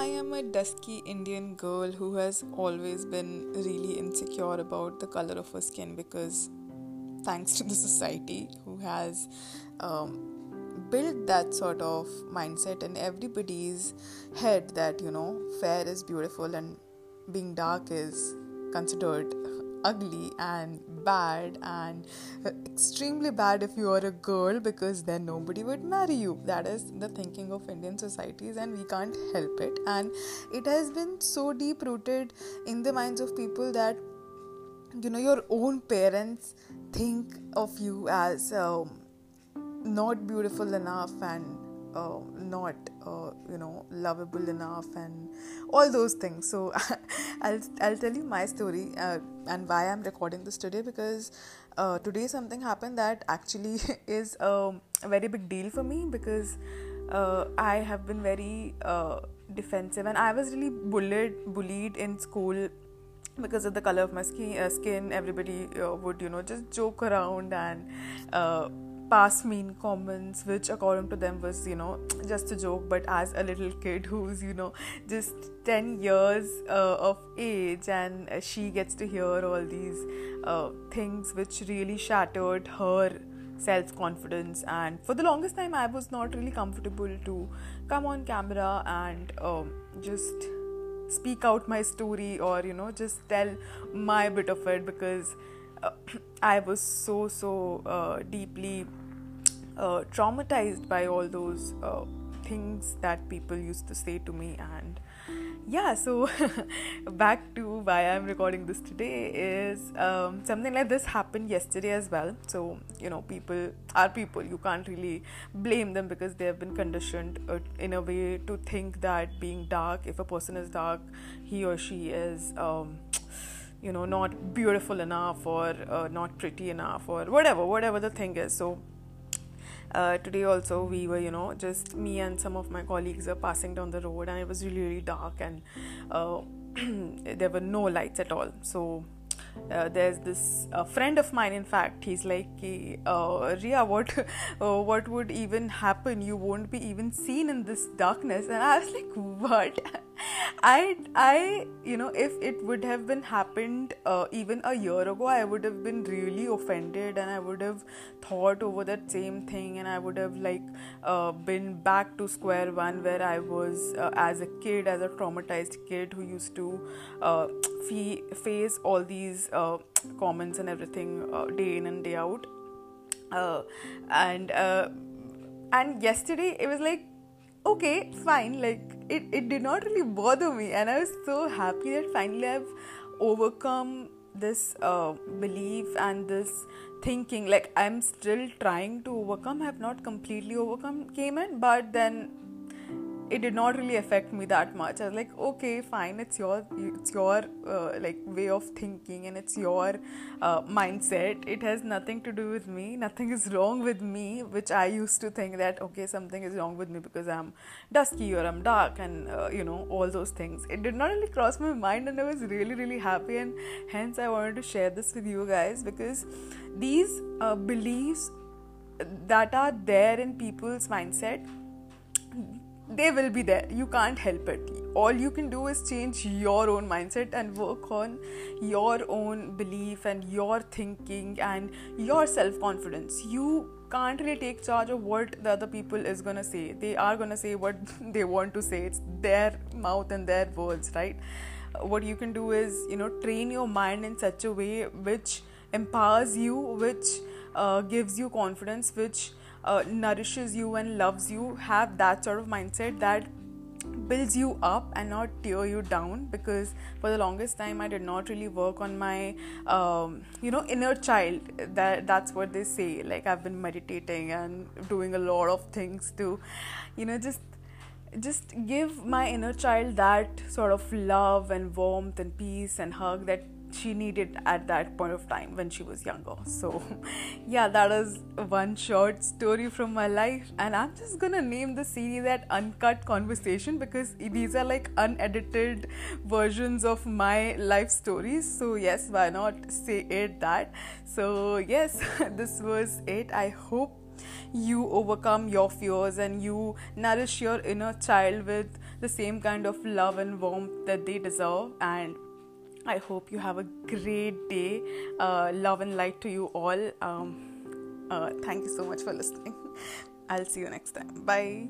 I am a dusky Indian girl who has always been really insecure about the color of her skin because, thanks to the society who has um, built that sort of mindset in everybody's head that you know, fair is beautiful and being dark is considered ugly and bad and extremely bad if you are a girl because then nobody would marry you. That is the thinking of indian societies and we can't help it. And it has been so deep rooted in the minds of people that you know your own parents think of you as um, not beautiful enough and uh, not uh, you know lovable enough and all those things. So I'll, I'll tell you my story uh, and why I'm recording this today because uh, today something happened that actually is um, a very big deal for me because uh, I have been very uh, defensive and I was really bullied bullied in school because of the color of my skin, skin. Everybody would you know just joke around and pass mean comments which according to them was you know just a joke but as a little kid who's you know just 10 years uh, of age and uh, she gets to hear all these uh, things which really shattered her self confidence and for the longest time i was not really comfortable to come on camera and um, just speak out my story or you know just tell my bit of it because I was so so uh, deeply uh, traumatized by all those uh, things that people used to say to me. And yeah so back to why i'm recording this today is um, something like this happened yesterday as well. So you know people are people. You can't really blame them because they have been conditioned uh, in a way to think that being dark if a person is dark he or she is um, you know not beautiful enough or uh, not pretty enough or whatever whatever the thing is. So uh, today also we were you know just me and some of my colleagues were passing down the road and it was really really dark and uh, there were no lights at all. So uh, there's this uh, friend of mine in fact he's like uh, ria what uh, what would even happen? You won't be even seen in this darkness. And i was like what I, I, you know, if it would have been happened uh, even a year ago, I would have been really offended, and I would have thought over that same thing, and I would have like uh, been back to square one where I was uh, as a kid, as a traumatized kid who used to uh, face all these uh, comments and everything uh, day in and day out, and and yesterday it was like okay, fine, like it, it did not really bother me. And i was so happy that finally i've overcome this uh, belief and this thinking. Like i'm still trying to overcome. I have not completely overcome came in but then it did not really affect me that much. I was like, okay, fine, it's your it's your uh, like way of thinking and it's your uh, mindset. It has nothing to do with me. Nothing is wrong with me, which I used to think that okay, something is wrong with me because I'm dusky or I'm dark and uh, you know all those things. It did not really cross my mind, and I was really really happy, and hence I wanted to share this with you guys because these uh, beliefs that are there in people's mindset they will be there. You can't help it. All you can do is change your own mindset and work on your own belief and your thinking and your self confidence you can't really take charge of what the other people is gonna say. They are gonna say what they want to say. It's their mouth and their words right? What you can do is you know train your mind in such a way which empowers you which uh, gives you confidence which uh, nourishes you and loves you have that sort of mindset that builds you up and not tear you down. Because for the longest time i did not really work on my um, you know inner child. That that's what they say. Like i've been meditating and doing a lot of things to you know just just give my inner child that sort of love and warmth and peace and hug that she needed at that point of time when she was younger. So, yeah, that is one short story from my life, and I'm just gonna name the series that Uncut Conversation because these are like unedited versions of my life stories. So, yes, why not say it that? So, yes, this was it. I hope you overcome your fears and you nourish your inner child with the same kind of love and warmth that they deserve and I hope you have a great day. Uh, love and light to you all. Um, uh, thank you so much for listening. I'll see you next time. Bye.